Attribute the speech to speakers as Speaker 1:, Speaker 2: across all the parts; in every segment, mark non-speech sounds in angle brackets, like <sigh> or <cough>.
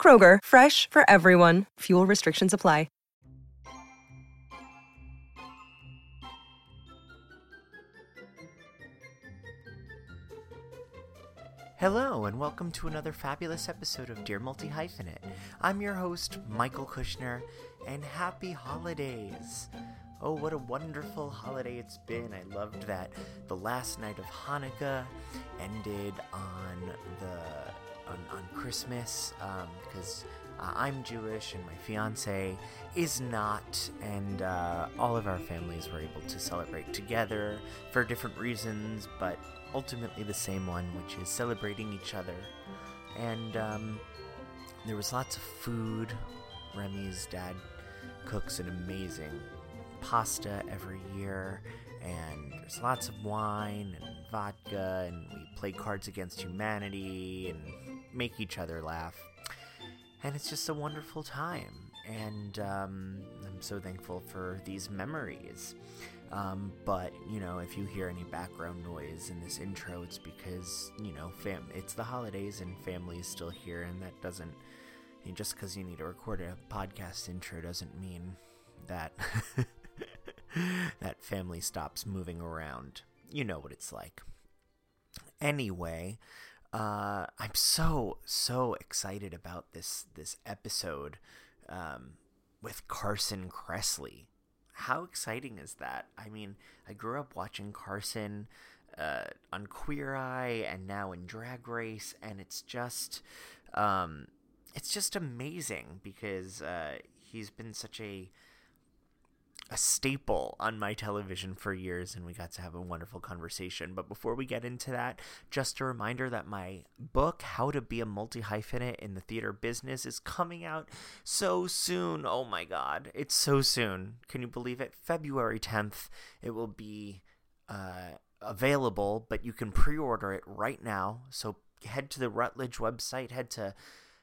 Speaker 1: Kroger, fresh for everyone. Fuel restrictions apply.
Speaker 2: Hello, and welcome to another fabulous episode of Dear Multi Hyphenate. I'm your host, Michael Kushner, and happy holidays! Oh, what a wonderful holiday it's been. I loved that the last night of Hanukkah ended on the on, on Christmas because uh, I'm Jewish and my fiance is not, and uh, all of our families were able to celebrate together for different reasons, but ultimately the same one, which is celebrating each other. And um, there was lots of food. Remy's dad cooks an amazing pasta every year, and there's lots of wine and vodka, and we play Cards Against Humanity and make each other laugh. And it's just a wonderful time, and um, I'm so thankful for these memories. Um, but you know, if you hear any background noise in this intro, it's because you know, fam, it's the holidays and family is still here, and that doesn't. I mean, just because you need to record a podcast intro doesn't mean that <laughs> that family stops moving around. You know what it's like. Anyway, uh, I'm so so excited about this this episode um, with Carson Kressley how exciting is that? I mean, I grew up watching Carson uh, on Queer Eye and now in Drag Race, and it's just, um, it's just amazing because uh, he's been such a a staple on my television for years, and we got to have a wonderful conversation. But before we get into that, just a reminder that my book, How to Be a Multi Hyphenate in the Theater Business, is coming out so soon. Oh my God, it's so soon. Can you believe it? February 10th, it will be uh, available, but you can pre order it right now. So head to the Routledge website, head to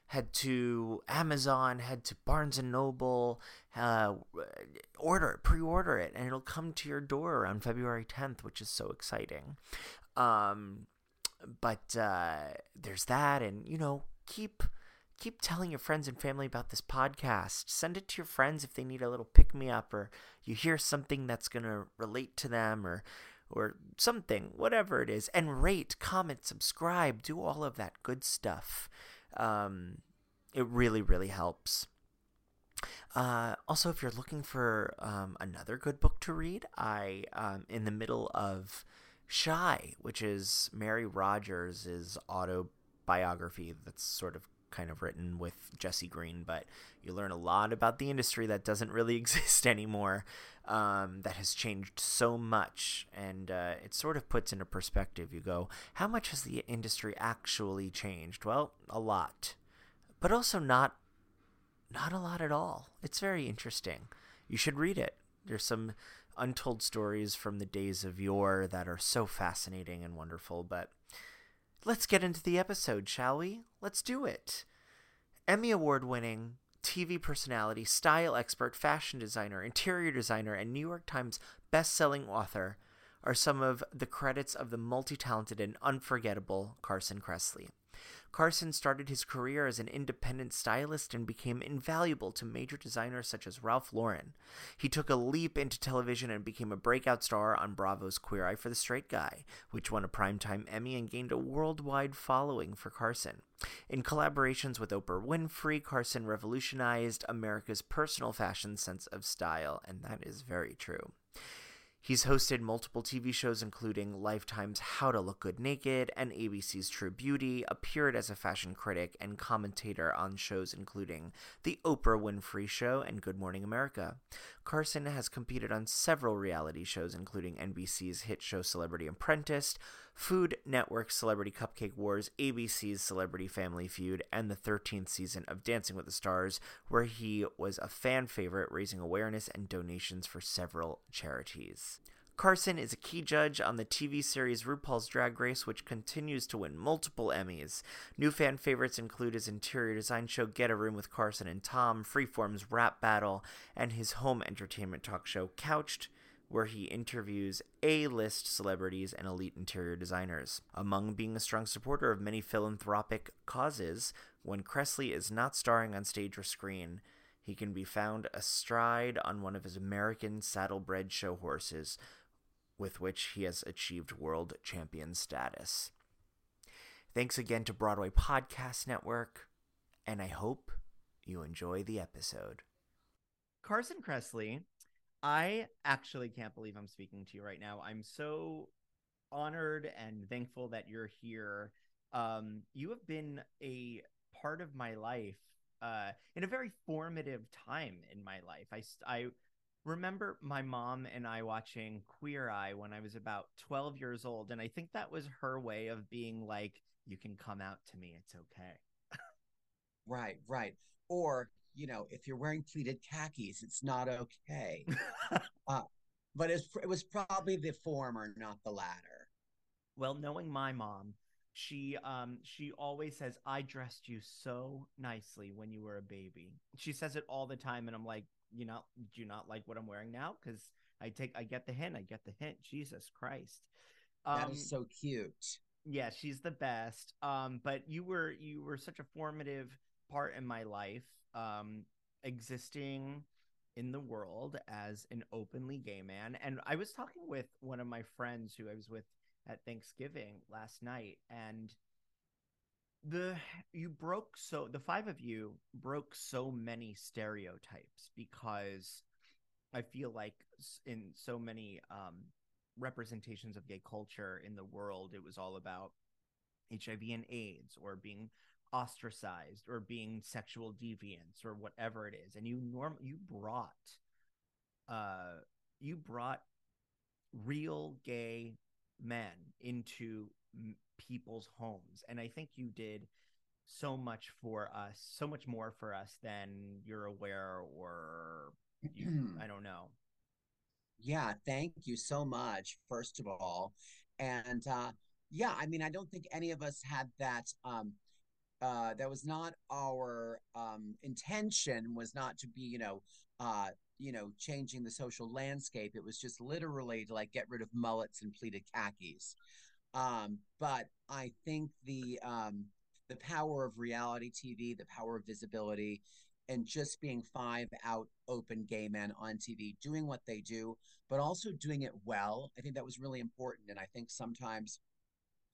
Speaker 2: head to Amazon, head to Barnes and Noble, uh, order it, pre-order it, and it'll come to your door around February 10th, which is so exciting. Um, but uh, there's that, and you know, keep keep telling your friends and family about this podcast. Send it to your friends if they need a little pick me up, or you hear something that's gonna relate to them, or or something, whatever it is, and rate, comment, subscribe, do all of that good stuff. Um, it really, really helps. Uh, also, if you're looking for um, another good book to read, I um, in the middle of Shy, which is Mary Rodgers' autobiography that's sort of kind of written with Jesse Green, but you learn a lot about the industry that doesn't really <laughs> exist anymore, um, that has changed so much, and uh, it sort of puts into perspective. You go, how much has the industry actually changed? Well, a lot, but also not not a lot at all. It's very interesting. You should read it. There's some untold stories from the days of yore that are so fascinating and wonderful, but let's get into the episode, shall we? Let's do it. Emmy Award winning TV personality, style expert, fashion designer, interior designer, and New York Times best-selling author are some of the credits of the multi-talented and unforgettable Carson Kressley. Carson started his career as an independent stylist and became invaluable to major designers such as Ralph Lauren. He took a leap into television and became a breakout star on Bravo's Queer Eye for the Straight Guy, which won a Primetime Emmy and gained a worldwide following for Carson. In collaborations with Oprah Winfrey, Carson revolutionized America's personal fashion sense of style, and that is very true. He's hosted multiple TV shows, including Lifetime's How to Look Good Naked and ABC's True Beauty, appeared as a fashion critic and commentator on shows including The Oprah Winfrey Show and Good Morning America. Carson has competed on several reality shows, including NBC's hit show Celebrity Apprentice, Food Network's Celebrity Cupcake Wars, ABC's Celebrity Family Feud, and the 13th season of Dancing with the Stars, where he was a fan favorite, raising awareness and donations for several charities. Carson is a key judge on the TV series RuPaul's Drag Race, which continues to win multiple Emmys. New fan favorites include his interior design show Get a Room with Carson and Tom, Freeform's Rap Battle, and his home entertainment talk show Couched, where he interviews A list celebrities and elite interior designers. Among being a strong supporter of many philanthropic causes, when Kressley is not starring on stage or screen, he can be found astride on one of his American saddlebred show horses, with which he has achieved world champion status. Thanks again to Broadway Podcast Network, and I hope you enjoy the episode. Carson Kressley, I actually can't believe I'm speaking to you right now. I'm so honored and thankful that you're here. Um, you have been a part of my life uh, in a very formative time in my life. I, I remember my mom and I watching Queer Eye when I was about 12 years old. And I think that was her way of being like, you can come out to me, it's okay.
Speaker 3: right, right. Or, you know, if you're wearing pleated khakis, it's not okay. <laughs> uh, but it was probably the former, not the latter.
Speaker 2: Well, knowing my mom, she um she always says i dressed you so nicely when you were a baby she says it all the time and i'm like you not do you not like what i'm wearing now? Because i take i get the hint i get the hint. Jesus christ.
Speaker 3: Um, that is um, so cute.
Speaker 2: yeah she's the best. Um but you were you were such a formative part in my life um existing in the world as an openly gay man. And i was talking with one of my friends who i was with at Thanksgiving last night and the you broke so the five of you broke so many stereotypes because I feel like in so many um, representations of gay culture in the world, it was all about HIV and AIDS or being ostracized or being sexual deviants or whatever it is. And you norm you brought uh you brought real gay men into people's homes and i think you did so much for us so much more for us than you're aware or you, <clears throat> i don't know
Speaker 3: yeah thank you so much first of all and uh yeah i mean i don't think any of us had that um uh that was not our um intention was not to be you know uh you know, changing the social landscape. It was just literally to like get rid of mullets and pleated khakis. Um, but I think the um, the power of reality TV, the power of visibility, and just being five out open gay men on TV doing what they do, but also doing it well. I think that was really important. And I think sometimes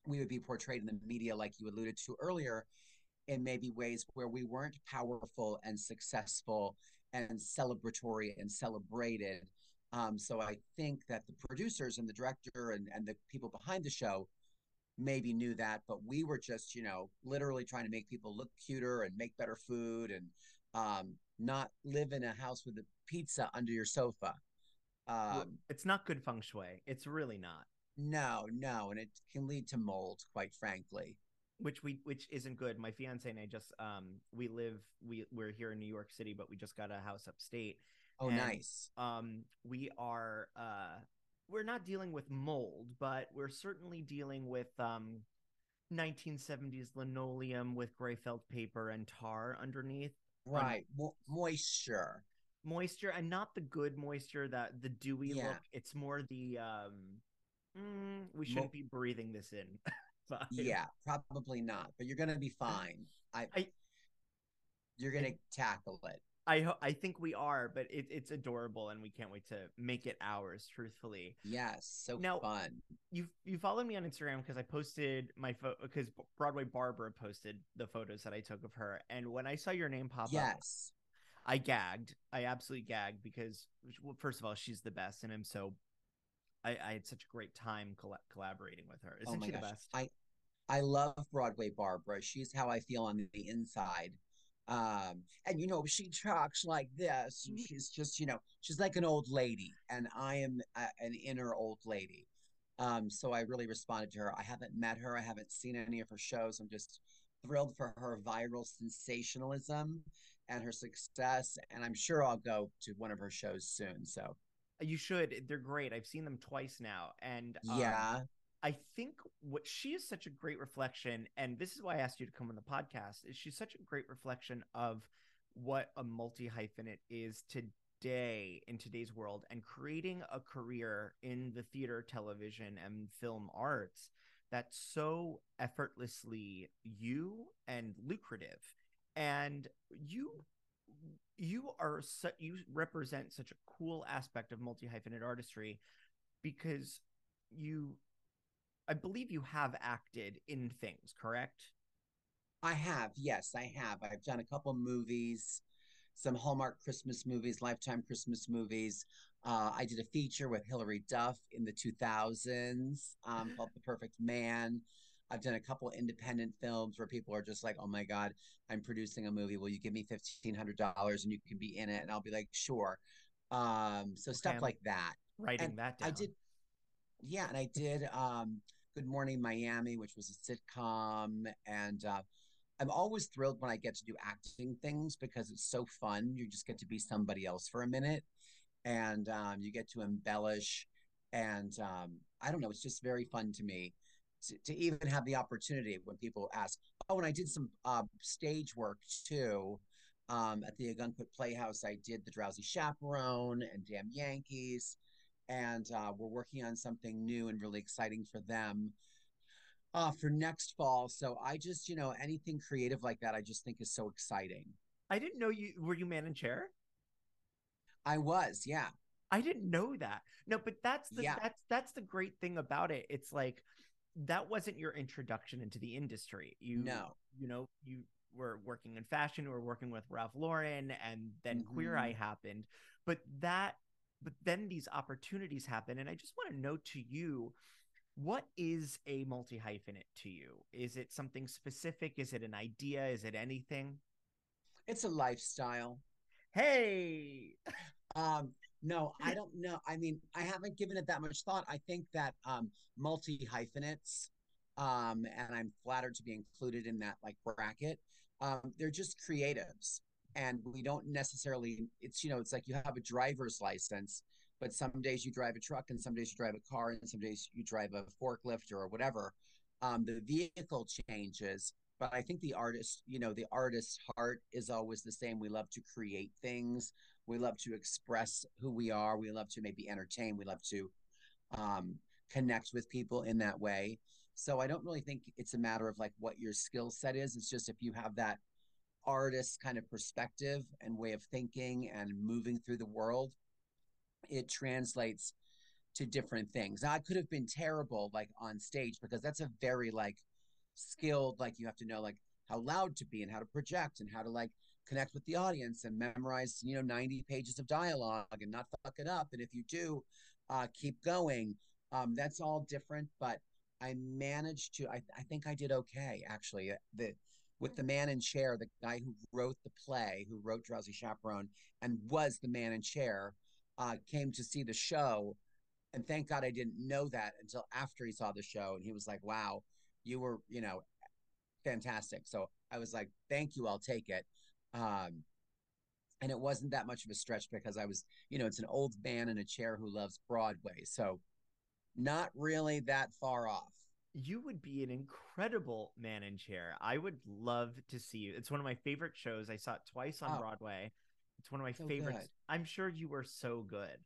Speaker 3: we would be portrayed in the media, like you alluded to earlier, in maybe ways where we weren't powerful and successful and celebratory and celebrated. Um, so I think that the producers and the director and, and the people behind the show maybe knew that, but we were just, you know, literally trying to make people look cuter and make better food and um, not live in a house with a pizza under your sofa.
Speaker 2: Um, it's not good feng shui. It's really not.
Speaker 3: No, no, and it can lead to mold, quite frankly
Speaker 2: which we which isn't good. My fiance and I just um we live we we're here in New York City, but we just got a house upstate.
Speaker 3: Oh, and, nice.
Speaker 2: Um, we are uh we're not dealing with mold, but we're certainly dealing with um 1970s linoleum with gray felt paper and tar underneath.
Speaker 3: Right, Mo- moisture.
Speaker 2: Moisture, and not the good moisture that the dewy yeah. look. It's more the um. Mm, we shouldn't Mo- be breathing this in. <laughs>
Speaker 3: Yeah, probably not, but you're gonna be fine. I, I you're gonna I, tackle it.
Speaker 2: I ho- I think we are, but it, it's adorable, and we can't wait to make it ours. Truthfully,
Speaker 3: yes, so now, fun.
Speaker 2: You you followed me on Instagram because I posted my photo because Broadway Barbara posted the photos that I took of her, and when I saw your name pop
Speaker 3: yes.
Speaker 2: up, yes, I gagged. I absolutely gagged because well, first of all, she's the best, and I'm so I, I, had such a great time coll- collaborating with her. Oh Isn't oh she gosh. the best?
Speaker 3: I I love Broadway Barbara. She's how I feel on the inside. Um, and you know, she talks like this. Mm-hmm. She's just, you know, she's like an old lady, and I am a, an inner old lady. Um, so I really responded to her. I haven't met her. I haven't seen any of her shows. I'm just thrilled for her viral sensationalism and her success. And I'm sure I'll go to one of her shows soon. So
Speaker 2: you should. They're great. I've seen them twice now. And um,
Speaker 3: yeah,
Speaker 2: I think what she is such a great reflection, and this is why I asked you to come on the podcast, is she's such a great reflection of what a multi hyphenate is today in today's world and creating a career in the theater, television, and film arts that's so effortlessly you and lucrative. And you you are su- you represent such a cool aspect of multi hyphenate artistry because you I believe you have acted in things, correct?
Speaker 3: I have. Yes, I have. I've done a couple movies, some Hallmark Christmas movies, Lifetime Christmas movies. Uh, I did a feature with Hilary Duff in the 2000s um, <gasps> called The Perfect Man. I've done a couple independent films where people are just like, "Oh my god, I'm producing a movie. Will you give me fifteen hundred dollars and you can be in it?" And I'll be like, "Sure." Um, so okay, stuff I'm like that.
Speaker 2: Writing and that down.
Speaker 3: I did. Yeah, and I did. Um, Good Morning Miami, which was a sitcom. And uh, I'm always thrilled when I get to do acting things because it's so fun. You just get to be somebody else for a minute and um, you get to embellish. And um, I don't know, it's just very fun to me to, to, even have the opportunity when people ask, Oh, and I did some uh, stage work too. Um, at the Ogunquit Playhouse, I did The Drowsy Chaperone and Damn Yankees and uh, we're working on something new and really exciting for them uh, for next fall. So I just, you know, anything creative like that, I just think is so exciting.
Speaker 2: I didn't know you were you man and chair.
Speaker 3: I was, yeah.
Speaker 2: I didn't know that. No, but that's the yeah. that's that's the great thing about it. It's like that wasn't your introduction into the industry. You
Speaker 3: know,
Speaker 2: you know, you were working in fashion, you were working with Ralph Lauren, and then mm-hmm. Queer Eye happened. But that but then these opportunities happen and i just want to know to you what is a multi hyphenate to you? Is it something specific? Is it an idea? Is it anything?
Speaker 3: It's a lifestyle.
Speaker 2: Hey!
Speaker 3: Um no i don't know. I mean i haven't given it that much thought. I think that um multi hyphenates um and i'm flattered to be included in that like bracket um they're just creatives and we don't necessarily it's you know it's like you have a driver's license but some days you drive a truck and some days you drive a car and some days you drive a forklift or whatever um, the vehicle changes but i think the artist you know the artist's heart is always the same. We love to create things. We love to express who we are. We love to maybe entertain. We love to um, connect with people in that way. So i don't really think it's a matter of like what your skill set is. It's just if you have that artist kind of perspective and way of thinking and moving through the world, it translates to different things. Now, I could have been terrible like on stage because that's a very like skilled, like you have to know like how loud to be and how to project and how to like connect with the audience and memorize, you know, 90 pages of dialogue and not fuck it up. And if you do, uh, keep going. Um, that's all different, but I managed to, I, I think I did okay actually. The, with the man in chair, the guy who wrote the play, who wrote Drowsy Chaperone, and was the man in chair, uh, came to see the show. And thank God I didn't know that until after he saw the show. And he was like, wow, you were, you know, fantastic. So I was like, thank you, I'll take it. Um, and it wasn't that much of a stretch because I was, you know, it's an old man in a chair who loves Broadway. So not really that far off
Speaker 2: you would be an incredible man in chair. I would love to see you. It's one of my favorite shows. I saw it twice on oh, Broadway. It's one of my so favorites. Good. I'm sure you were so good.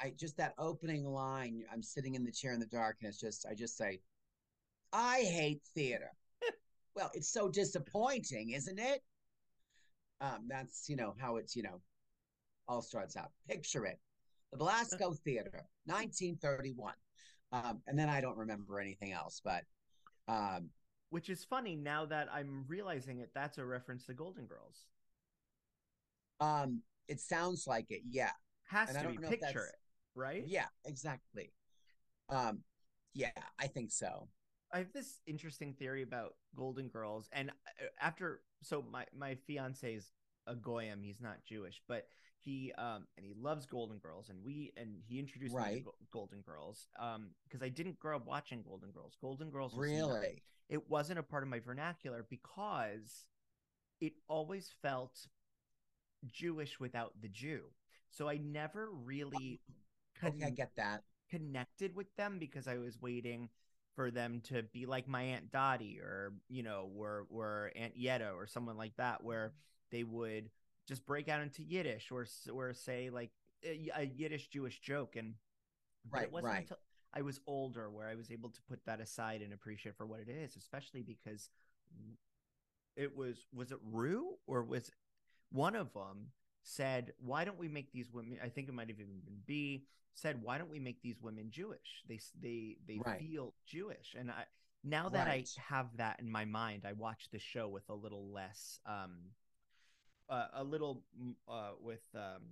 Speaker 3: I just that opening line, I'm sitting in the chair in the dark and it's just I just say, I hate theater. <laughs> well, it's so disappointing, isn't it? Um, that's you know how it's you know all starts out. Picture it. The Belasco Theater, <laughs> 1931. Um, and then I don't remember anything else, but um,
Speaker 2: which is funny now that I'm realizing it. That's a reference to Golden Girls.
Speaker 3: Um, it sounds like it, yeah.
Speaker 2: Has and to I be. Picture it, right?
Speaker 3: Yeah, exactly. Um, yeah, I think so.
Speaker 2: I have this interesting theory about Golden Girls, and uh, after so my my fiance's a goyim. He's not Jewish, but he um and he loves Golden Girls, and we and he introduced me to Go- Golden Girls um because I didn't grow up watching Golden Girls. Golden Girls was not-
Speaker 3: Really?
Speaker 2: it wasn't a part of my vernacular because it always felt Jewish without the Jew. So I never really
Speaker 3: Okay, I get that.
Speaker 2: connected with them because I was waiting for them to be like my Aunt Dottie or, you know, or, or Aunt Yetta or someone like that, where they would just break out into Yiddish or, or say like a, a Yiddish Jewish joke. And
Speaker 3: Right,
Speaker 2: it wasn't
Speaker 3: right.
Speaker 2: until I was older where I was able to put that aside and appreciate for what it is, especially because it was was it Rue or was one of them said, "Why don't we make these women?" I think it might have even been Bea said, "Why don't we make these women Jewish? They they they
Speaker 3: Right.
Speaker 2: feel Jewish." And I now that
Speaker 3: Right.
Speaker 2: I have that in my mind, I watch the show with a little less um uh, a little mm, uh with um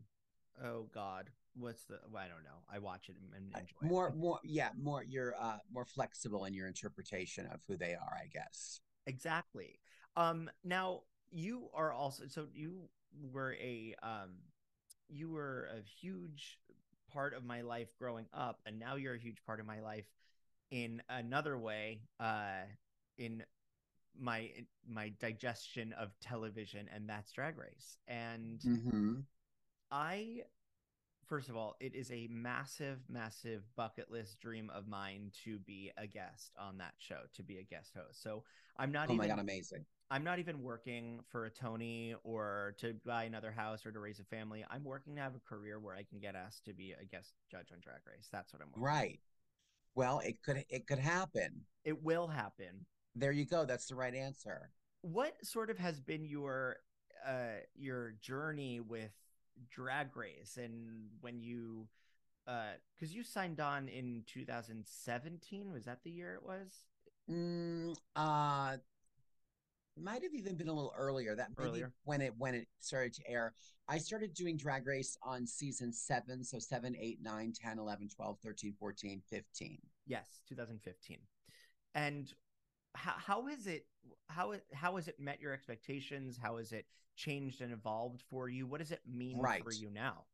Speaker 2: oh god what's the I don't know I watch it and, enjoy
Speaker 3: more
Speaker 2: it.
Speaker 3: more yeah more you're uh more flexible in your interpretation of who they are i guess
Speaker 2: Exactly. Um now you are also so you were a um you were a huge part of my life growing up and now you're a huge part of my life in another way uh in my my digestion of television and that's drag race and
Speaker 3: mm-hmm.
Speaker 2: I, first of all, it is a massive, massive bucket list dream of mine to be a guest on that show, to be a guest host. So I'm not
Speaker 3: oh
Speaker 2: even,
Speaker 3: my god amazing
Speaker 2: I'm not even working for a Tony or to buy another house or to raise a family. I'm working to have a career where I can get asked to be a guest judge on Drag Race. That's what I'm working.
Speaker 3: right well it could it could happen
Speaker 2: It will happen.
Speaker 3: There you go. That's the right answer.
Speaker 2: What sort of has been your uh your journey with Drag Race and when you uh because you signed on in 2017 was that the year it was?
Speaker 3: Mm, uh might have even been a little earlier. That maybe
Speaker 2: Earlier.
Speaker 3: when it when it started to air. I started doing drag race on season 7 so 7 8 9 10 11 12 13 14 15
Speaker 2: yes 2015 and how, how is it how it how has it met your expectations how has it changed and evolved for you what does it mean for you now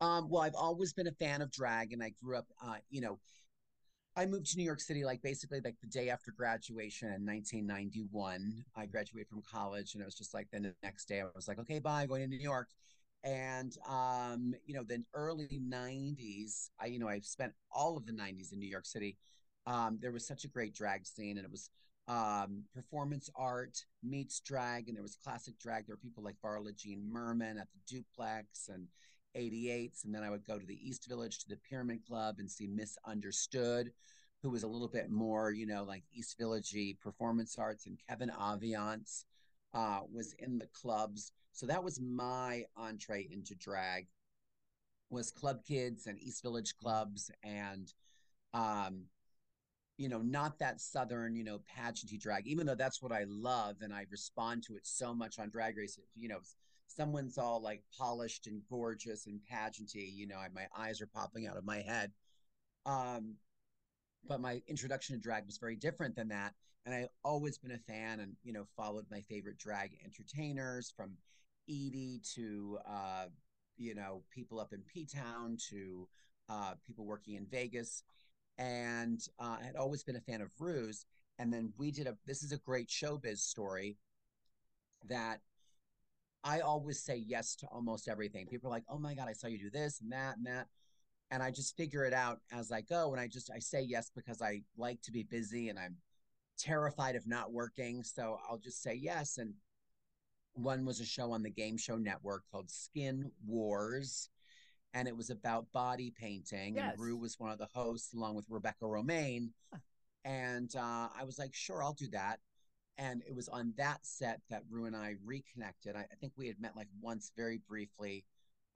Speaker 3: Um, well, I've always been a fan of drag, and I grew up, uh, you know, I moved to New York City like basically like the day after graduation in 1991. I graduated from college, and it was just like then the next day I was like, okay, bye, going to New York. And um, you know, the early 90s, I, you know, I've spent all of the 90s in New York City. Um, there was such a great drag scene, and it was um performance art meets drag, and there was classic drag. There were people like Varla Jean Merman at the Duplex and 88s and then I would go to the East Village to the Pyramid Club and see Miss Understood who was a little bit more you know like East Villagey performance arts and Kevin Aviance uh was in the clubs so that was my entree into drag was club kids and East Village clubs and um you know not that southern you know pageanty drag even though that's what I love and I respond to it so much on drag race you know someone's all like polished and gorgeous and pageanty, you know, I, my eyes are popping out of my head. Um, but my introduction to drag was very different than that. And I've always been a fan and, you know, followed my favorite drag entertainers from Edie to, uh, you know, people up in P Town to uh, people working in Vegas. And uh, I had always been a fan of Ru's. And then we did a, this is a great showbiz story that I always say yes to almost everything. People are like, "Oh my god, I saw you do this and that and that," and I just figure it out as I go. And I just I say yes because I like to be busy and I'm terrified of not working, so I'll just say yes. And one was a show on the Game Show Network called Skin Wars, and it was about body painting.
Speaker 2: Yes.
Speaker 3: And Ru was one of the hosts, along with Rebecca Romijn.
Speaker 2: Huh.
Speaker 3: And uh, I was like, "Sure, I'll do that." and it was on that set that Ru and I reconnected. I, I think we had met like once very briefly.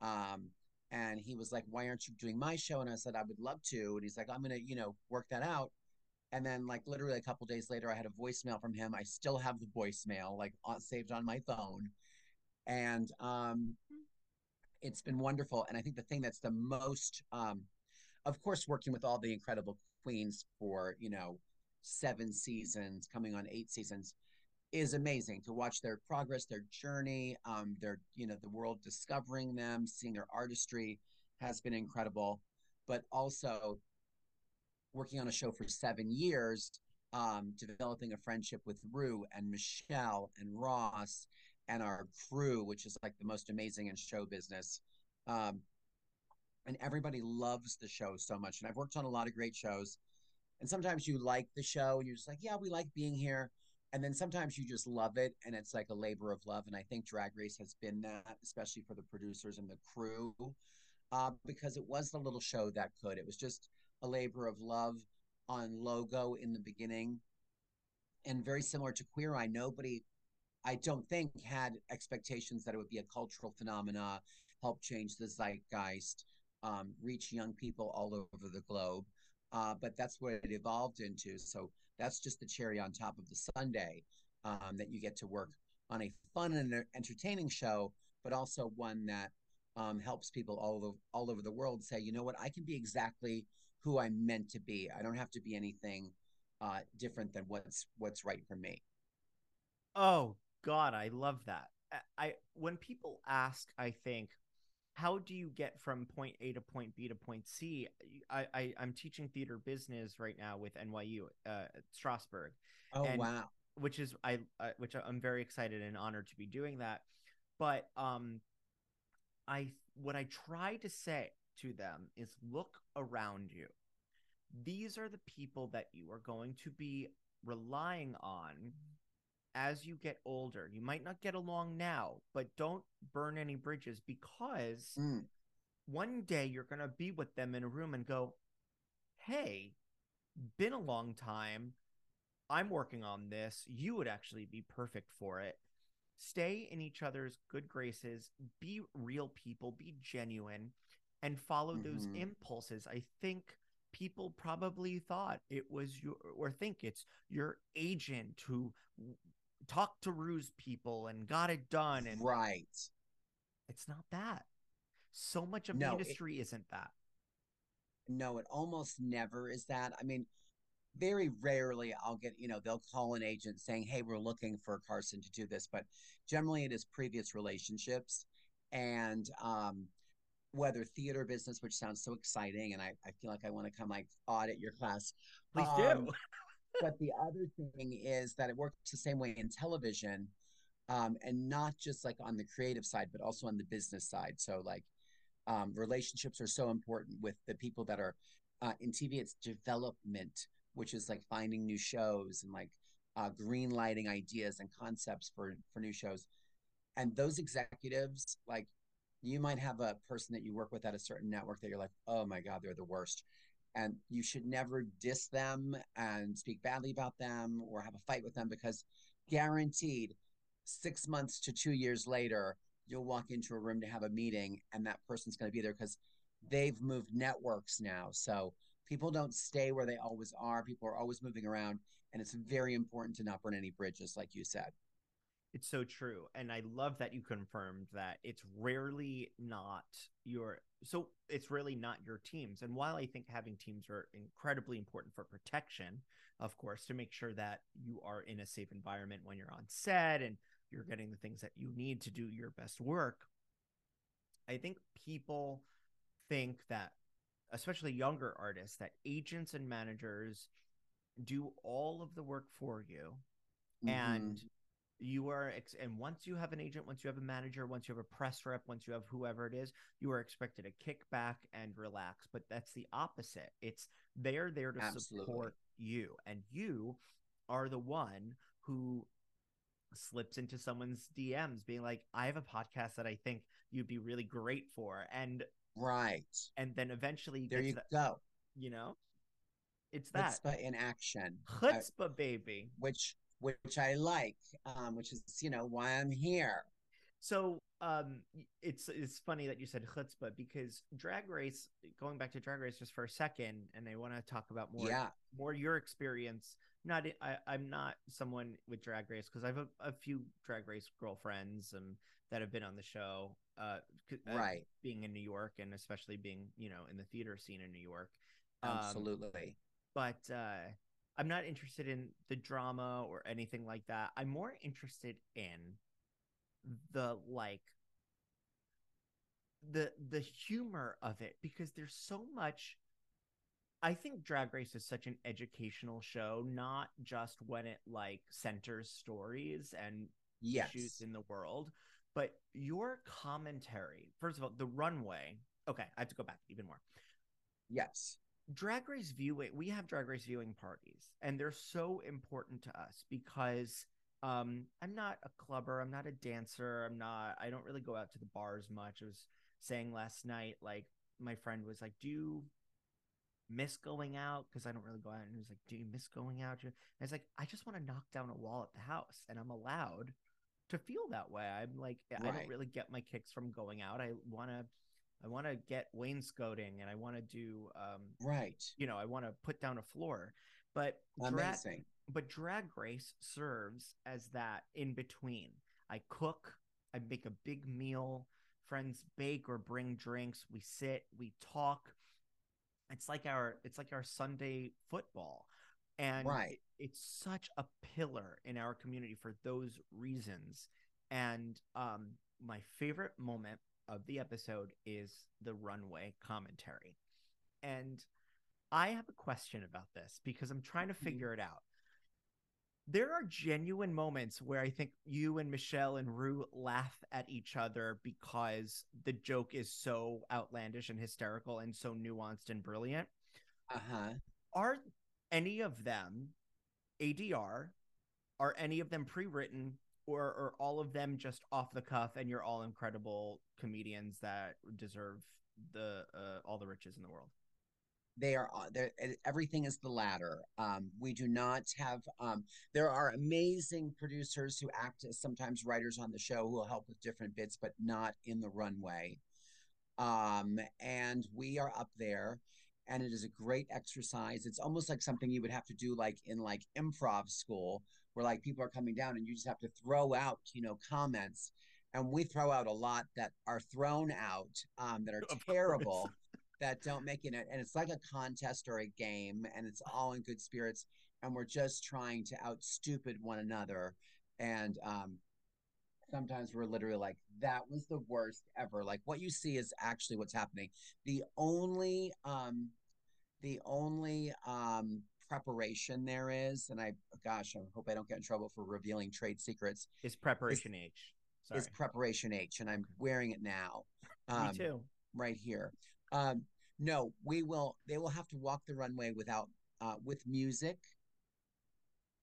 Speaker 3: Um, and he was like, Why aren't you doing my show? And I said, I would love to. And he's like, I'm gonna, you know, work that out. And then like literally a couple days later, I had a voicemail from him. I still have the voicemail like on, saved on my phone. And um it's been wonderful. And I think the thing that's the most um of course working with all the incredible queens for, you know, seven seasons, coming on eight seasons, is amazing to watch their progress, their journey, um, their you know the world discovering them, seeing their artistry has been incredible. But also working on a show for seven years, um, developing a friendship with Ru and Michelle and Ross and our crew, which is like the most amazing in show business. Um, and everybody loves the show so much. And I've worked on a lot of great shows. And sometimes you like the show and you're just like, yeah, we like being here. And then sometimes you just love it and it's like a labor of love. And I think Drag Race has been that, especially for the producers and the crew, uh, because it was the little show that could. It was just a labor of love on logo in the beginning. And very similar to Queer Eye, nobody, I don't think, had expectations that it would be a cultural phenomena, help change the zeitgeist, um, reach young people all over the globe. Uh, but that's what it evolved into. So that's just the cherry on top of the sundae um, that you get to work on a fun and entertaining show, but also one that um, helps people all over, all over the world say, you know what, I can be exactly who I'm meant to be. I don't have to be anything uh, different than what's what's right for me.
Speaker 2: Oh God, I love that. I when people ask, I think, how do you get from point A to point B to point C? I, I am teaching theater business right now with NYU uh, Strasberg.
Speaker 3: Oh and, wow!
Speaker 2: Which is I uh, which I'm very excited and honored to be doing that. But um, I what I try to say to them is look around you. These are the people that you are going to be relying on as you get older. You might not get along now, but don't burn any bridges because mm. one day you're going to be with them in a room and go, Hey, been a long time. I'm working on this. You would actually be perfect for it. Stay in each other's good graces, be real people, be genuine, and follow mm-hmm. those impulses. I think people probably thought it was your or think it's your agent who talked to Ru's people and got it done and
Speaker 3: right.
Speaker 2: It's not that. So much of no, the industry is isn't that.
Speaker 3: No it almost never is that. I mean very rarely i'll get you know they'll call an agent saying hey we're looking for carson to do this but generally it is previous relationships and um whether theater business which sounds so exciting and i, I feel like i want to come like audit your class.
Speaker 2: Please
Speaker 3: um,
Speaker 2: do <laughs>
Speaker 3: but the other thing is that it works the same way in television um, and not just like on the creative side but also on the business side. So like um, relationships are so important with the people that are uh, in tv it's development which is like finding new shows and like uh, green lighting ideas and concepts for for new shows. And those executives like you might have a person that you work with at a certain network that you're like oh my god they're the worst and you should never diss them and speak badly about them or have a fight with them because guaranteed six months to two years later you'll walk into a room to have a meeting and that person's going to be there because they've moved networks now. So people don't stay where they always are. People are always moving around and it's very important to not burn any bridges like you said
Speaker 2: it's so true. And I love that you confirmed that it's rarely not your so it's really not your teams. And while I think having teams are incredibly important for protection, of course, to make sure that you are in a safe environment when you're on set and you're getting the things that you need to do your best work, I think people think that especially younger artists that agents and managers do all of the work for you mm-hmm. and you are ex- and once you have an agent once you have a manager once you have a press rep once you have whoever it is you are expected to kick back and relax. But that's the opposite. It's they're there to Absolutely. support you and you are the one who slips into someone's DMs being like I have a podcast that I think you'd be really great for and
Speaker 3: right.
Speaker 2: and then eventually
Speaker 3: there you that, go.
Speaker 2: you know? It's that.
Speaker 3: chutzpah in action.
Speaker 2: Chutzpah baby.
Speaker 3: Which which I like, um, which is you know why I'm here.
Speaker 2: So um, it's it's funny that you said chutzpah because Drag Race. Going back to Drag Race just for a second, and I want to talk about more
Speaker 3: yeah.
Speaker 2: more your experience. Not I, I'm not someone with Drag Race because I have a, a, few Drag Race girlfriends um, that have been on the show. Uh,
Speaker 3: uh, right,
Speaker 2: being in New York and especially being you know in the theater scene in New York.
Speaker 3: Um, Absolutely.
Speaker 2: But uh, I'm not interested in the drama or anything like that. I'm more interested in the like the the humor of it because there's so much I think Drag Race is such an educational show, not just when it like centers stories and
Speaker 3: Yes.
Speaker 2: issues in the world, but your commentary. First of all, the runway. Okay, I have to go back even more.
Speaker 3: Yes.
Speaker 2: Drag Race viewing, we have Drag Race viewing parties, and they're so important to us because um, I'm not a clubber, I'm not a dancer, I'm not, I don't really go out to the bars much. I was saying last night, like my friend was like, "Do you miss going out?" Because I don't really go out, and he was like, "Do you miss going out?" And I was like, "I just want to knock down a wall at the house, and I'm allowed to feel that way. I'm like, I don't really get my kicks from going out. I want to." I want to get wainscoting and I want to do um,
Speaker 3: Right.
Speaker 2: you know, I want to put down a floor. But drag,
Speaker 3: Amazing.
Speaker 2: but drag race serves as that in between. I cook, I make a big meal, friends bake or bring drinks, we sit, we talk. It's like our it's like our Sunday football. And
Speaker 3: Right.
Speaker 2: it's such a pillar in our community for those reasons. And um my favorite moment of the episode is the runway commentary. And I have a question about this because I'm trying to
Speaker 3: Mhm.
Speaker 2: figure it out. There are genuine moments where I think you and Michelle and Ru laugh at each other because the joke is so outlandish and hysterical and so nuanced and brilliant.
Speaker 3: Uh-huh.
Speaker 2: Are any of them ADR? Are any of them pre-written or are all of them just off the cuff and you're all incredible comedians that deserve the uh, all the riches in the world?
Speaker 3: they are uh, there everything is the latter. Um we do not have um there are amazing producers who act as sometimes writers on the show who will help with different bits but not in the runway. Um and we are up there and it is a great exercise it's almost like something you would have to do like in like improv school where like people are coming down and you just have to throw out you know comments and we throw out a lot that are thrown out um that are
Speaker 2: Of course.
Speaker 3: terrible <laughs> that don't make it and it's like a contest or a game and it's all in good spirits and we're just trying to out stupid one another and um sometimes we're literally like that was the worst ever like what you see is actually what's happening the only um the only um preparation there is and i gosh i hope i don't get in trouble for revealing trade secrets
Speaker 2: Is preparation H. Sorry.
Speaker 3: is preparation h and i'm wearing it now
Speaker 2: Me
Speaker 3: um
Speaker 2: too.
Speaker 3: right here. Um, no, we will. They will have to walk the runway without uh, with music,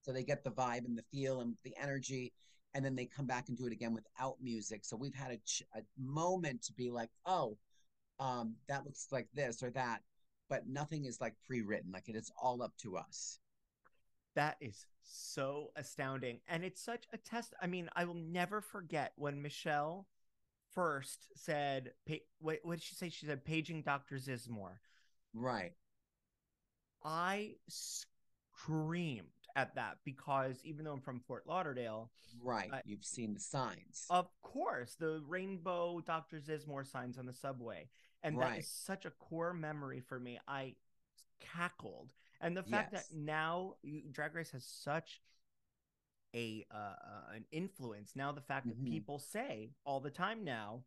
Speaker 3: so they get the vibe and the feel and the energy, and then they come back and do it again without music. So we've had a, ch- a moment to be like, oh, um, that looks like this or that, but nothing is like pre-written. Like it is all up to us.
Speaker 2: That is so astounding. And it's such a test. I mean, I will never forget when Michelle first said, what, what did she say? She said, paging Dr. Zizmor.
Speaker 3: Right.
Speaker 2: I screamed at that because even though I'm from Fort Lauderdale,
Speaker 3: Right.
Speaker 2: I-
Speaker 3: You've seen the signs.
Speaker 2: of course, the rainbow Dr. Zizmor signs on the subway. And that
Speaker 3: Right.
Speaker 2: is such a core memory for me. I cackled. And the fact
Speaker 3: Yes.
Speaker 2: that now Drag Race has such a uh, uh, an influence. Now the fact that
Speaker 3: Mhm.
Speaker 2: people say all the time now,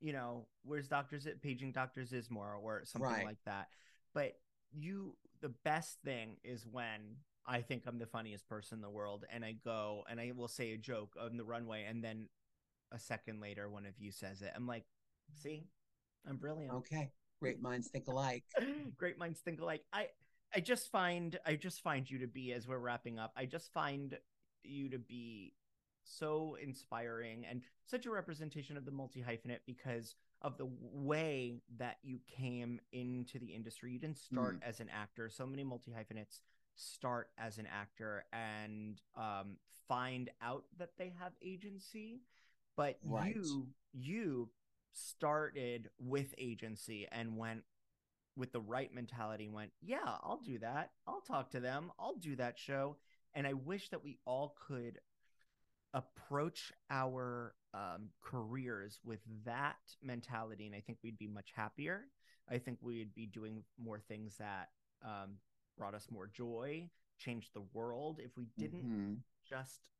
Speaker 2: you know, where's Dr. Z- paging Dr. Zizmor or something
Speaker 3: Right.
Speaker 2: like that. But you, the best thing is when I think I'm the funniest person in the world, and I go and I will say a joke on the runway, and then a second later, one of you says it. I'm like, see, I'm brilliant.
Speaker 3: Okay. Great minds think alike. <laughs>
Speaker 2: Great minds think alike. I I just find I just find you to be as we're wrapping up. I just find you to be so inspiring and such a representation of the multi hyphenate because of the way that you came into the industry. You didn't start mm. as an actor. So many multi hyphenates start as an actor and um, find out that they have agency, but
Speaker 3: Right.
Speaker 2: you you started with agency and went with the right mentality and went, yeah, I'll do that. I'll talk to them. I'll do that show. And I wish that we all could approach our um, careers with that mentality. And I think we'd be much happier. I think we'd be doing more things that um, brought us more joy changed the world if we didn't
Speaker 3: Mhm.
Speaker 2: just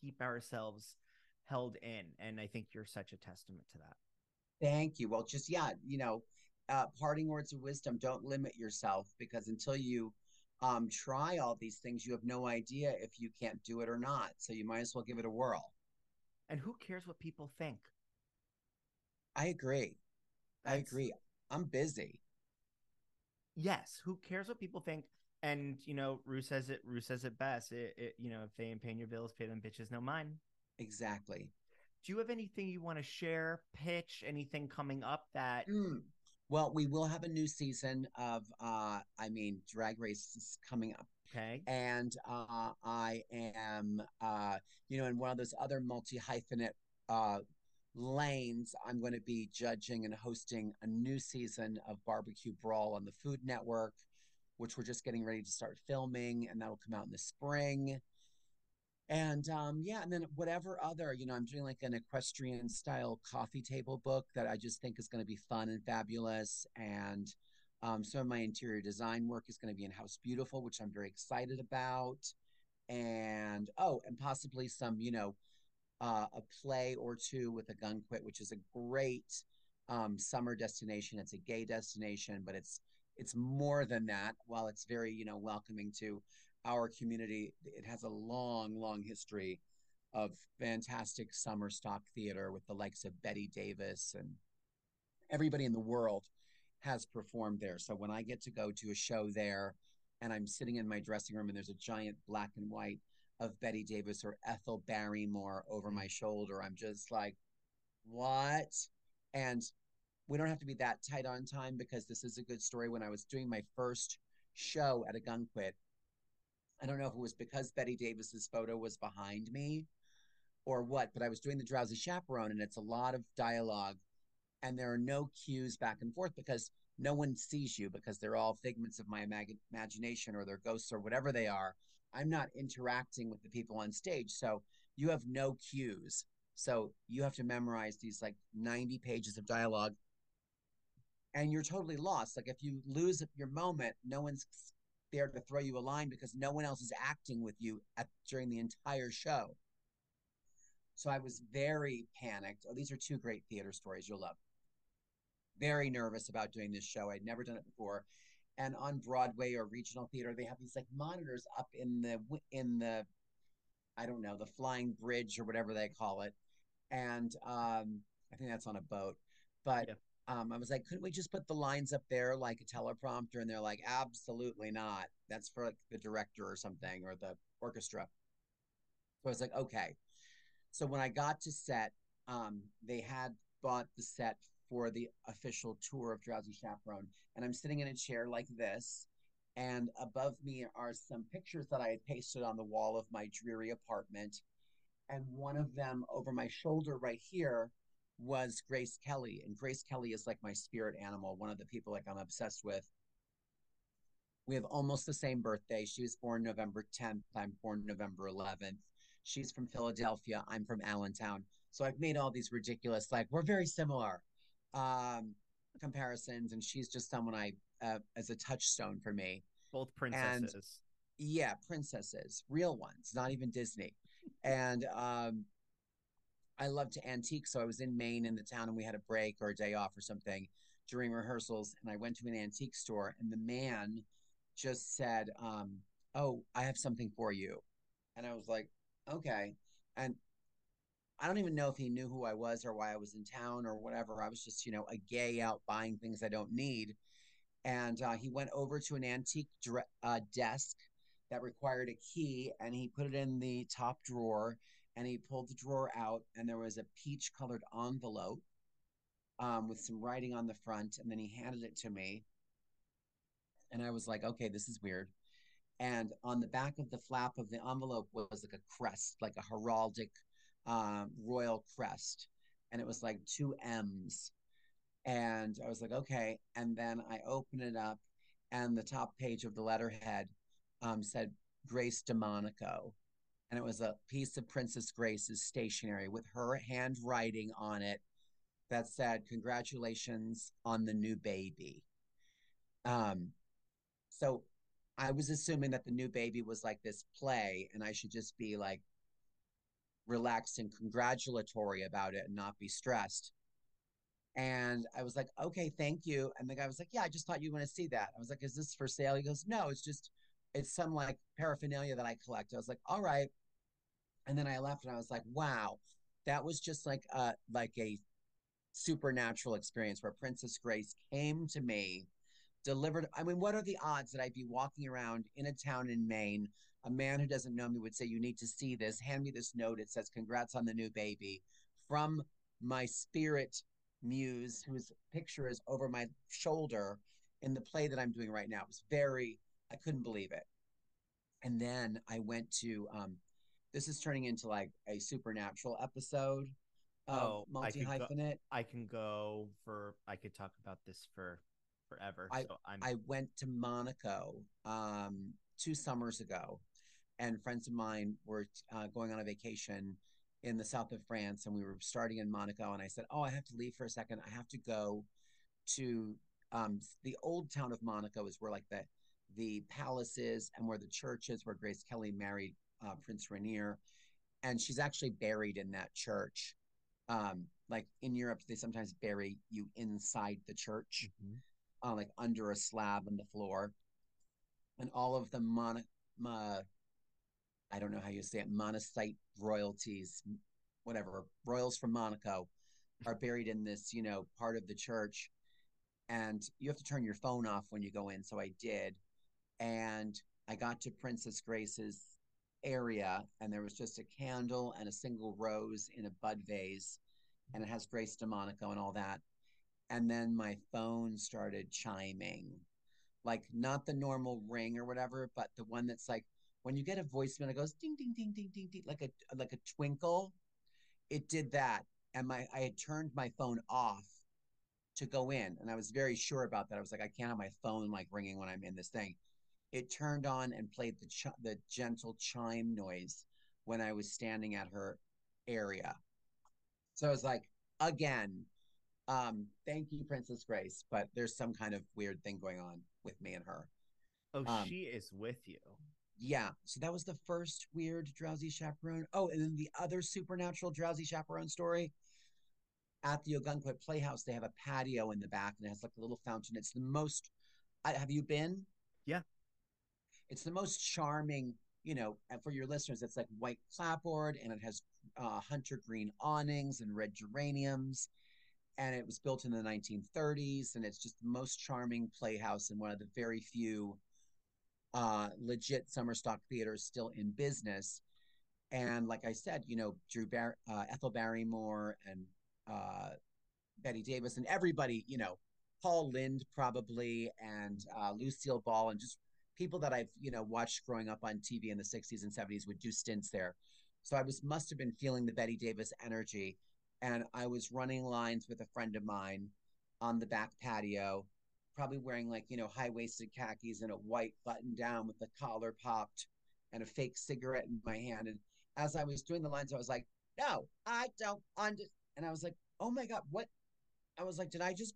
Speaker 2: keep ourselves held in. And I think you're such a testament to that.
Speaker 3: Thank you. Well, just yeah, you know, uh, parting words of wisdom. Don't limit yourself because until you um, try all these things, you have no idea if you can't do it or not. So you might as well give it a whirl.
Speaker 2: And who cares what people think?
Speaker 3: I agree. I agree. I'm busy.
Speaker 2: Yes, who cares what people think? And you know, Ru says it. Ru says it best. It, it, you know, if they ain't paying your bills, pay them bitches no mind.
Speaker 3: Exactly.
Speaker 2: Do you have anything you want to share, pitch, anything coming up that
Speaker 3: Mm. Well, we will have a new season of, uh, I mean, Drag Race is coming up.
Speaker 2: okay?
Speaker 3: and uh, I am, uh, you know, in one of those other multi hyphenate uh, lanes. I'm going to be judging and hosting a new season of Barbecue Brawl on the Food Network, which we're just getting ready to start filming, and that'll come out in the spring. And um, yeah, and then whatever other, you know, I'm doing like an equestrian style coffee table book that I just think is going to be fun and fabulous. And um, some of my interior design work is going to be in House Beautiful, which I'm very excited about. And oh, and possibly some, you know, uh, a play or two with Ogunquit, which is a great um, summer destination. It's a gay destination, but it's it's more than that. While it's very, you know, welcoming to our community, it has a long, long history of fantastic summer stock theater with the likes of Bette Davis and everybody in the world has performed there. So when I get to go to a show there and I'm sitting in my dressing room and there's a giant black and white of Bette Davis or Ethel Barrymore over mm. my shoulder, I'm just like, what? And we don't have to be that tight on time because this is a good story. When I was doing my first show at Ogunquit, I don't know if it was because Bette Davis's photo was behind me or what, but I was doing the drowsy chaperone and it's a lot of dialogue and there are no cues back and forth because no one sees you because they're all figments of my imag- imagination or they're ghosts or whatever they are. I'm not interacting with the people on stage. So you have no cues. So you have to memorize these like 90 pages of dialogue and you're totally lost. Like if you lose your moment, no one's there to throw you a line because no one else is acting with you at during the entire show. So I was very panicked. Oh, these are two great theater stories you'll love. Very nervous about doing this show. I'd never done it before. And on Broadway or regional theater, they have these like monitors up in the in the I don't know, the flying bridge or whatever they call it. And um I think that's on a boat. But
Speaker 2: Yeah.
Speaker 3: Um I was like, couldn't we just put the lines up there like a teleprompter? And they're like, absolutely not. That's for like the director or something or the orchestra. So I was like, okay. So when I got to set, um, they had bought the set for the official tour of Drowsy Chaperone, and I'm sitting in a chair like this, and above me are some pictures that I had pasted on the wall of my dreary apartment, and one of them over my shoulder right here was Grace Kelly, and Grace Kelly is like my spirit animal, one of the people like I'm obsessed with. We have almost the same birthday. She was born November 10th. I'm born November 11th. She's from Philadelphia. I'm from Allentown. So I've made all these ridiculous, like we're very similar um, comparisons, and she's just someone I uh, as a touchstone for me.
Speaker 2: Both princesses.
Speaker 3: Yeah, princesses, real ones, not even Disney. And um, I love to antique, so I was in Maine in the town, and we had a break or a day off or something during rehearsals, and I went to an antique store, and the man just said, um, "Oh, I have something for you," and I was like, "Okay," and I don't even know if he knew who I was or why I was in town or whatever. I was just, you know, a gay out buying things I don't need. And uh, he went over to an antique dre- uh, desk that required a key and he put it in the top drawer and he pulled the drawer out and there was a peach colored envelope um, with some writing on the front. And then he handed it to me. And I was like, okay, this is weird. And on the back of the flap of the envelope was like a crest, like a heraldic um, royal crest, and it was like two M's. And I was like, okay. And then I opened it up, and the top page of the letterhead um, said Grace de Monaco. And it was a piece of Princess Grace's stationery with her handwriting on it that said, Congratulations on the new baby. Um, so I was assuming that the new baby was like this play and I should just be like relaxed and congratulatory about it and not be stressed. And I was like, okay, thank you. And the guy was like, yeah, I just thought you want to see that. I was like, is this for sale? He goes, no, it's just, it's some like paraphernalia that I collect. I was like, all right. And then I left and I was like, wow, that was just like a, like a supernatural experience where Princess Grace came to me, delivered. I mean, what are the odds that I'd be walking around in a town in Maine? A man who doesn't know me would say, You need to see this. Hand me this note. It says, Congrats on the new baby from my spirit muse, whose picture is over my shoulder in the play that I'm doing right now. It was very, I couldn't believe it. And then I went to, um, this is turning into like a supernatural episode
Speaker 2: Oh, I
Speaker 3: multi hyphenate.
Speaker 2: I can go for. I could talk about this for forever.
Speaker 3: I-
Speaker 2: so I'm.
Speaker 3: I went to Monaco um, two summers ago, and friends of mine were uh, going on a vacation in the south of France, and we were starting in Monaco. And I said, "Oh, I have to leave for a second. I have to go to um, the old town of Monaco, is where like the the palace is, and where the church is, where Grace Kelly married uh, Prince Rainier, and she's actually buried in that church. Um, like in Europe, they sometimes bury you inside the church
Speaker 2: Mhm.
Speaker 3: uh, like under a slab on the floor, and all of the mon, ma, I don't know how you say it, monocyte royalties, whatever royals from Monaco, are buried in this, you know, part of the church, and you have to turn your phone off when you go in. So I did, and I got to Princess Grace's area, and there was just a candle and a single rose in a bud vase, and it has Grace de Monaco and all that. And then my phone started chiming. Like not the normal ring or whatever but the one that's like when you get a voicemail it goes ding ding ding ding ding ding like a like a twinkle. It did that and my i had turned my phone off to go in and i was very sure about that. I was like i can't have my phone like ringing when i'm in this thing it turned on and played the ch- the gentle chime noise when i was standing at her area so i was like again um, thank you, Princess Grace, but there's some kind of weird thing going on with me and her.
Speaker 2: oh,
Speaker 3: um,
Speaker 2: she is with you.
Speaker 3: Yeah, so that was the first weird drowsy chaperone. Oh, and then the other supernatural drowsy chaperone story. At the Ogunquit Playhouse, they have a patio in the back, and it has like a little fountain. It's the most. I, have you been?
Speaker 2: Yeah.
Speaker 3: It's the most charming. You know, and for your listeners, it's like white clapboard, and it has uh, hunter green awnings and red geraniums and it was built in the 1930s and it's just the most charming playhouse and one of the very few uh, legit summer stock theaters still in business and like i said you know drew Bar- uh, ethel barrymore and uh, bette davis and everybody you know paul lynde probably and uh, lucille ball and just people that i've you know watched growing up on tv in the 60s and 70s would do stints there so i was must have been feeling the bette davis energy and I was running lines with a friend of mine on the back patio, probably wearing like, you know, high waisted khakis and a white button down with the collar popped and a fake cigarette in my hand. And as I was doing the lines, I was like, no, I don't understand. And I was like, oh my God, what? I was like, did I just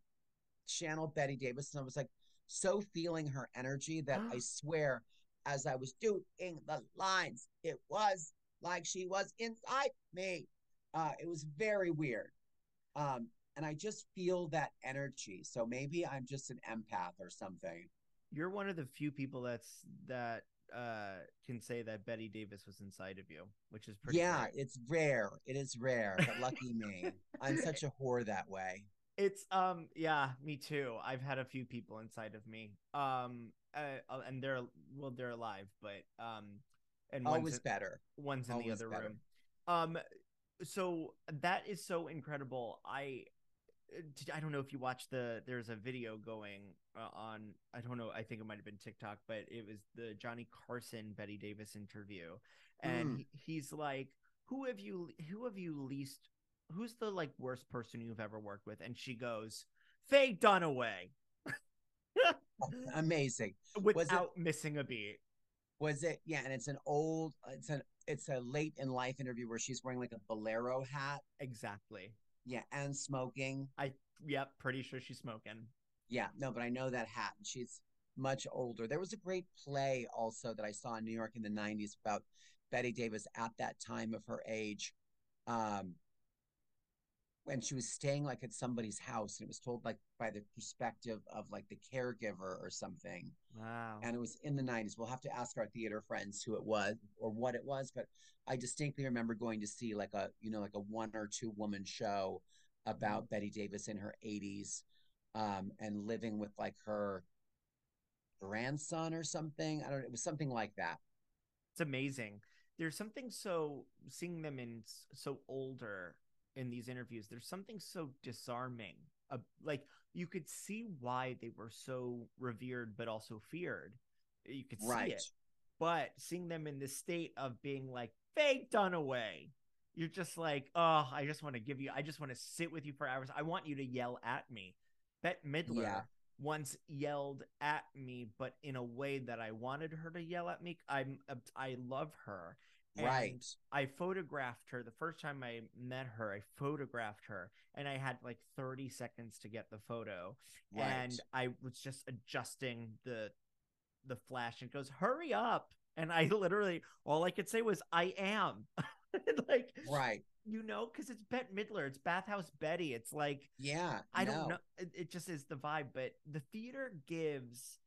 Speaker 3: channel Bette Davis? And I was like, so feeling her energy that I <gasps> swear, as I was doing the lines, it was like she was inside me. Uh, it was very weird. Um, and I just feel that energy. So maybe I'm just an empath or something.
Speaker 2: You're one of the few people that's that uh can say that Bette Davis was inside of you, which is pretty.
Speaker 3: yeah,
Speaker 2: great.
Speaker 3: it's rare. It is rare, but lucky <laughs> me. I'm such a whore that way.
Speaker 2: It's um yeah, me too. I've had a few people inside of me. Um uh, and they're well they're alive, but um and
Speaker 3: Always
Speaker 2: in,
Speaker 3: better.
Speaker 2: one's in the other
Speaker 3: better.
Speaker 2: room. Um so that is so incredible. I uh, I don't know if you watched the there's a video going uh, on I don't know I think it might have been TikTok but it was the Johnny Carson Bette Davis interview and
Speaker 3: Mm.
Speaker 2: he's like who have you who have you least who's the like worst person you've ever worked with and she goes Faye Dunaway <laughs>
Speaker 3: Amazing.
Speaker 2: without missing a beat
Speaker 3: Was it? Yeah, and it's an old. It's an. It's a late in life interview where she's wearing like a bolero hat.
Speaker 2: exactly
Speaker 3: Yeah, and smoking.
Speaker 2: I yep pretty sure she's smoking
Speaker 3: Yeah, no, but I know that hat. And she's much older. There was a great play also that I saw in New York in the 90s about Bette Davis at that time of her age. Um, when she was staying like at somebody's house and it was told like by the perspective of like the caregiver or something.
Speaker 2: Wow.
Speaker 3: And it was in the 90s. We'll have to ask our theater friends who it was or what it was, but I distinctly remember going to see like a, you know, like a one or two woman show about Bette Davis in her 80s um, and living with like her grandson or something. I don't know. It was something like that.
Speaker 2: It's amazing. There's something so seeing them in so older in these interviews. There's something so disarming. Uh, like you could see why they were so revered, but also feared. You could see it. But seeing them in this state of being like Faye Dunaway, you're just like, oh, I just want to give you, I just want to sit with you for hours. I want you to yell at me. Bette Midler
Speaker 3: Yeah.
Speaker 2: once yelled at me, but in a way that I wanted her to yell at me. I'm, I love her. And
Speaker 3: Right.
Speaker 2: I photographed her the first time I met her. I photographed her, and I had like 30 seconds to get the photo,
Speaker 3: Right.
Speaker 2: and I was just adjusting the the flash, and goes, "Hurry up!" And I <laughs> literally all I could say was, "I am," <laughs> like
Speaker 3: right.
Speaker 2: you know, because it's Bette Midler, it's Bathhouse Betty. It's like
Speaker 3: Yeah.
Speaker 2: I don't know. It, it just is the vibe, but the theater gives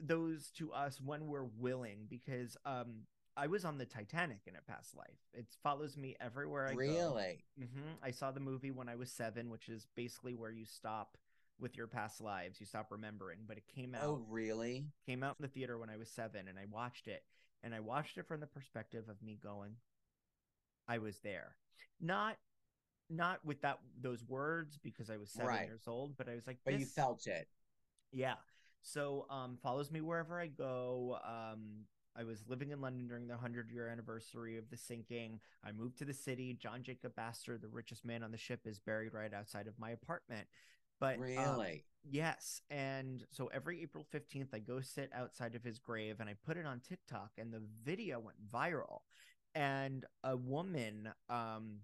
Speaker 2: those to us when we're willing because um I was on the Titanic in a past life. It follows me everywhere I go.
Speaker 3: Really?
Speaker 2: hmm I saw the movie when I was seven, which is basically where you stop with your past lives. You stop remembering, but it came out
Speaker 3: Oh, really?
Speaker 2: came out in the theater when I was seven, and I watched it, and I watched it from the perspective of me going, I was there, not not with that those words because I was seven
Speaker 3: Right.
Speaker 2: years old, but I was like,
Speaker 3: But you felt it.
Speaker 2: yeah. So um follows me wherever I go. Um I was living in London during the 100 year anniversary of the sinking. I moved to the city. John Jacob Astor, the richest man on the ship, is buried right outside of my apartment. But um,
Speaker 3: Really?
Speaker 2: yes. And so every April 15th, I go sit outside of his grave and I put it on TikTok, and the video went viral. And a woman um,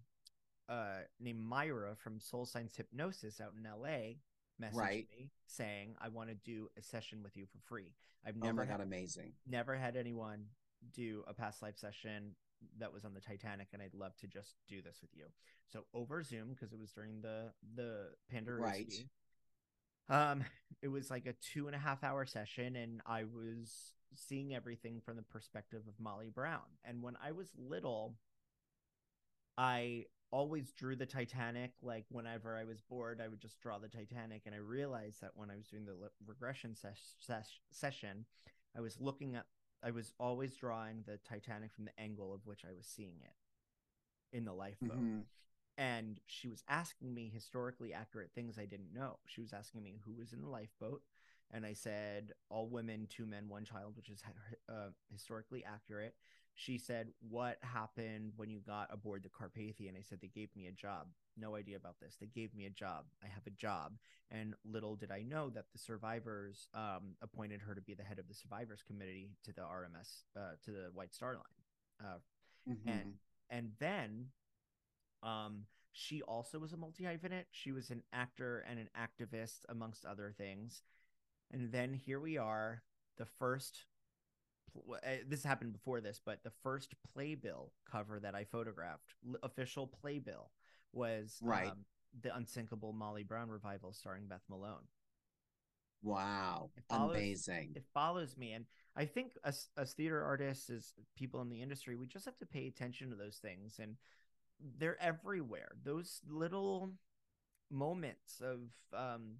Speaker 2: uh, named Myra from Soul Science Hypnosis out in LA messaged
Speaker 3: Right.
Speaker 2: me saying, I want to do a session with you for free. I've
Speaker 3: Oh
Speaker 2: never
Speaker 3: my
Speaker 2: had
Speaker 3: God, amazing.
Speaker 2: never had anyone do a past life session that was on the Titanic, and I'd love to just do this with you. So over Zoom because it was during the the Pandorowski. Um, it was like a two and a half hour session, and I was seeing everything from the perspective of Molly Brown. And when I was little, I always drew the Titanic. Like whenever I was bored, I would just draw the Titanic. And I realized that when I was doing the le- regression ses- ses- session, I was looking at, I was always drawing the Titanic from the angle of which I was seeing it in the lifeboat.
Speaker 3: Mhm.
Speaker 2: And she was asking me historically accurate things I didn't know. She was asking me who was in the lifeboat. And I said, all women, two men, one child, which is uh, historically accurate she said, What happened when you got aboard the Carpathia? And I said, They gave me a job. No idea about this. They gave me a job. I have a job. And little did I know that the survivors um, appointed her to be the head of the survivors committee to the RMS, uh, to the White Star Line. Uh,
Speaker 3: Mhm.
Speaker 2: and and then um she also was a multi-hyphenate she was an actor and an activist amongst other things and then here we are the first this happened before this but the first playbill cover that i photographed official playbill was
Speaker 3: Right.
Speaker 2: um, the unsinkable molly brown revival starring beth malone
Speaker 3: Wow.
Speaker 2: It follows-
Speaker 3: Amazing.
Speaker 2: it follows me and i think as, as theater artists as people in the industry we just have to pay attention to those things and they're everywhere those little moments of um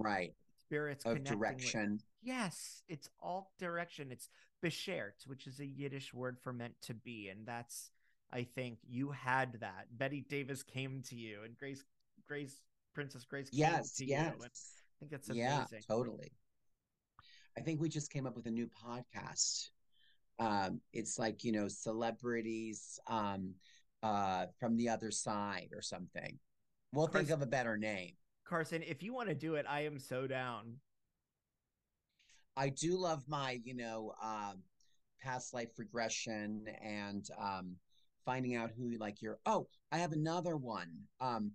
Speaker 3: Right.
Speaker 2: Spirits
Speaker 3: Of
Speaker 2: connecting with-
Speaker 3: direction.
Speaker 2: yes it's all direction it's beshert which is a yiddish word for meant to be and that's i think you had that bette davis came to you and grace grace princess grace came
Speaker 3: Yes.
Speaker 2: to
Speaker 3: Yes.
Speaker 2: i think that's amazing.
Speaker 3: Yeah, totally. I think we just came up with a new podcast. Um, it's like, you know, celebrities um uh from the other side or something. We'll think of a better name.
Speaker 2: Carson if you want to do it i am so down
Speaker 3: I do love my, you know, um, past life regression and um, finding out who like your. Oh, I have another one. Um,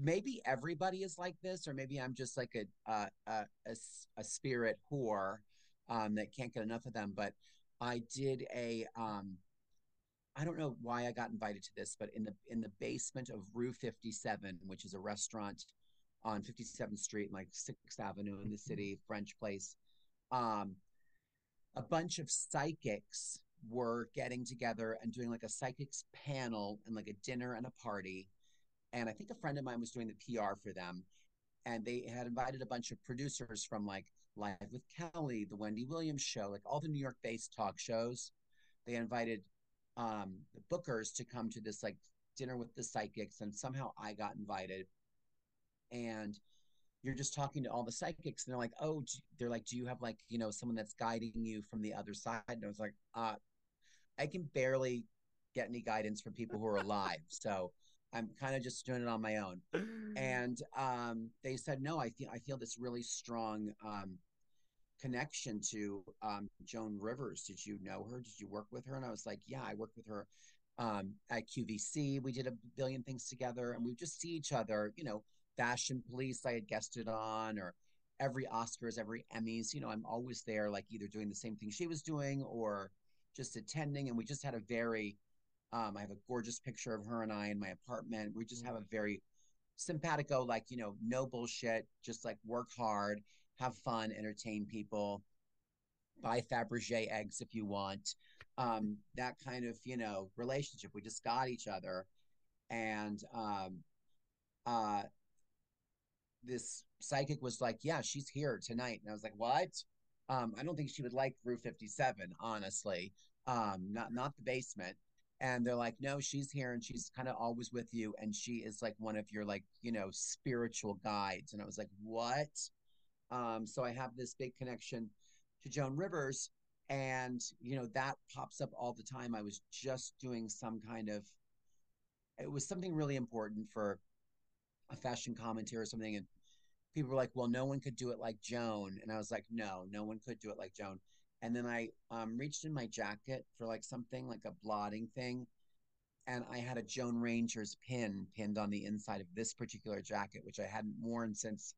Speaker 3: maybe everybody is like this, or maybe I'm just like a a a spirit whore. um, that can't get enough of them. But I did a um, I don't know why I got invited to this, but in the in the basement of Rue 57, which is a restaurant on 57th Street, like Sixth Avenue in the
Speaker 2: Mm-hmm.
Speaker 3: city, French place, um, a bunch of psychics were getting together and doing like a psychics panel and like a dinner and a party. And I think a friend of mine was doing the PR for them. And they had invited a bunch of producers from like Live with Kelly, the Wendy Williams show, like all the New York based talk shows. They invited um, the bookers to come to this like dinner with the psychics. And somehow I got invited. And you're just talking to all the psychics and they're like oh they're like do you have like you know someone that's guiding you from the other side? And i was like uh i can barely get any guidance from people who are alive <laughs> so i'm kind of just doing it on my own. <sighs> And um they said no i feel i feel this really strong um connection to um joan rivers. Did you know her? Did you work with her? And i was like yeah i worked with her um at qvc we did a billion things together and we just see each other you know Fashion Police I had guested on, or every Oscars, every Emmys. You know, I'm always there, like either doing the same thing she was doing or just attending. And we just had a very, um, I have a gorgeous picture of her and I in my apartment. We just have a very simpatico, like, you know, no bullshit, just like work hard, have fun, entertain people, buy Fabergé eggs if you want. Um, that kind of, you know, relationship. We just got each other. And um, uh, this psychic was like, "Yeah, she's here tonight," and I was like, "What?" Um, I don't think she would like Rue 57, honestly. Um, not not the basement. And they're like, "No, she's here, and she's kind of always with you, and she is like one of your like you know spiritual guides." And I was like, "What?" Um, so I have this big connection to Joan Rivers, and you know that pops up all the time. I was just doing some kind of, it was something really important for a fashion commentary or something, and people were like, "Well, no one could do it like Joan," and I was like, "No, no one could do it like Joan." And then I um, reached in my jacket for like something like a blotting thing, and I had a Joan Rangers pin pinned on the inside of this particular jacket, which I hadn't worn since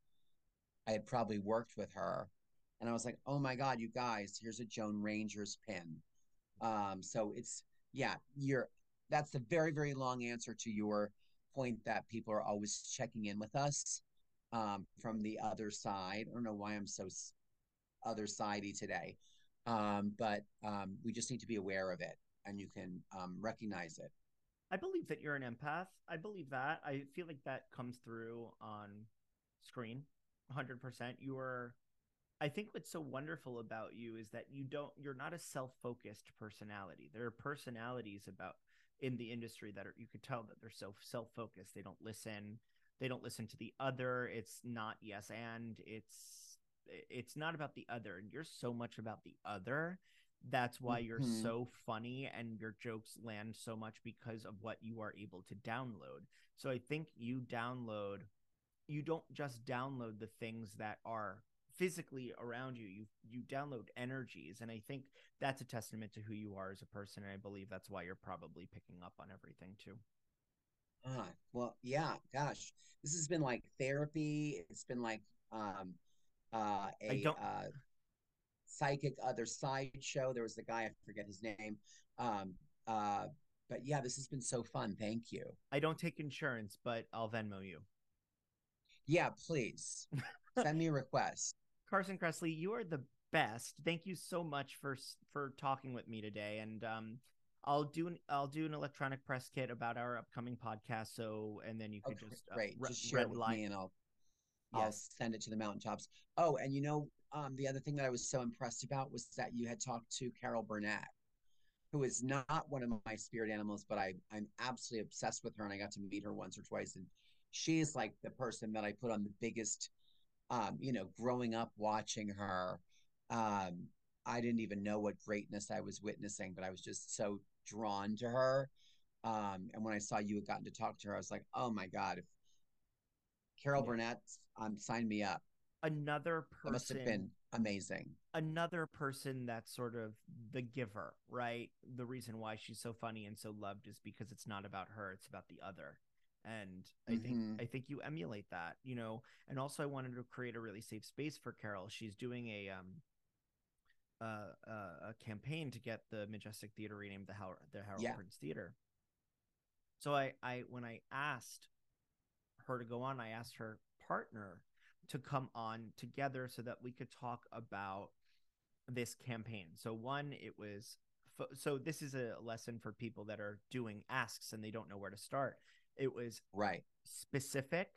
Speaker 3: I had probably worked with her. And I was like, "Oh my God, you guys! Here's a Joan Rangers pin." Um, so it's yeah, you're. That's the very very long answer to your point that people are always checking in with us um, from the other side. I don't know why I'm so other sidey today, um, but um, we just need to be aware of it, and you can um, recognize it.
Speaker 2: I believe that you're an empath. I believe that. I feel like that comes through on screen 100%. You are I think what's so wonderful about you is that you don't you're not a self-focused personality. There are personalities about in the industry that are you could tell that they're so self-focused. They don't listen. They don't listen to the other. It's not yes and it's it's not about the other. And you're so much about the other. That's why you're
Speaker 3: Mhm.
Speaker 2: so funny and your jokes land so much because of what you are able to download. So I think you download you don't just download the things that are physically around you you you download energies and i think that's a testament to who you are as a person and i believe that's why you're probably picking up on everything too
Speaker 3: Ah, well, yeah, gosh, this has been like therapy. It's been like um, uh,
Speaker 2: I
Speaker 3: a
Speaker 2: don't-
Speaker 3: uh, psychic other side show. There was the guy I forget his name. Um, uh, but yeah, this has been so fun. Thank you.
Speaker 2: i don't take insurance but i'll venmo you
Speaker 3: Yeah, please send me a request. <laughs>
Speaker 2: carson Kressley, you are the best thank you so much for for talking with me today and um i'll do an i'll do an electronic press kit about our upcoming podcast so and then you can
Speaker 3: Okay,
Speaker 2: just uh, re-
Speaker 3: Just share it with
Speaker 2: line-
Speaker 3: me, and I'll I'll send it to the mountaintops. Oh, and you know, um, the other thing that I was so impressed about was that you had talked to Carol Burnett, who is not one of my spirit animals, but I I'm absolutely obsessed with her, and I got to meet her once or twice, and she's like the person that I put on the biggest, um, you know, growing up watching her. Um, I didn't even know what greatness I was witnessing, but I was just so drawn to her. Um, and when I saw you had gotten to talk to her, I was like, oh my God, if Carol
Speaker 2: Yeah.
Speaker 3: Burnett, um, sign me up.
Speaker 2: another
Speaker 3: That must have
Speaker 2: person
Speaker 3: been amazing.
Speaker 2: another person that's sort of the giver, right? The reason why she's so funny and so loved is because it's not about her, it's about the other. And I think
Speaker 3: Mhm.
Speaker 2: I think you emulate that, you know. And also I wanted to create a really safe space for Carol. She's doing a um uh, a campaign to get the Majestic Theater renamed the Howard the Howard
Speaker 3: Yeah.
Speaker 2: Prince Theater. So I I when I asked her to go on, I asked her partner to come on together so that we could talk about this campaign. So one, it was fo- so this is a lesson for people that are doing asks and they don't know where to start. It was
Speaker 3: Right.
Speaker 2: specific.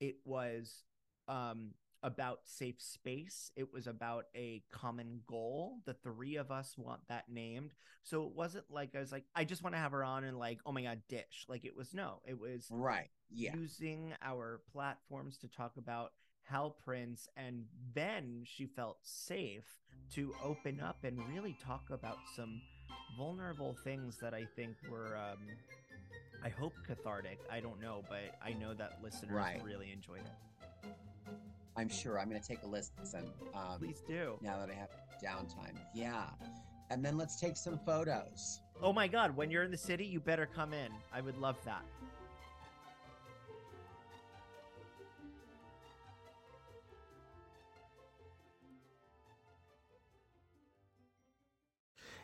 Speaker 2: It was um, about safe space. It was about a common goal. The three of us want that named. So it wasn't like I was like, I just want to have her on and like, oh my god, dish. Like it was no. It was
Speaker 3: Right. Yeah.
Speaker 2: using our platforms to talk about Hal Prince, and then she felt safe to open up and really talk about some vulnerable things that I think were, um, I hope cathartic. I don't know, but I know that listeners
Speaker 3: Right.
Speaker 2: really enjoyed it.
Speaker 3: I'm sure I'm going to take a listen um,
Speaker 2: Please do.
Speaker 3: now that I have downtime. Yeah. And then let's take some photos.
Speaker 2: Oh my God, when you're in the city, you better come in. I would love that.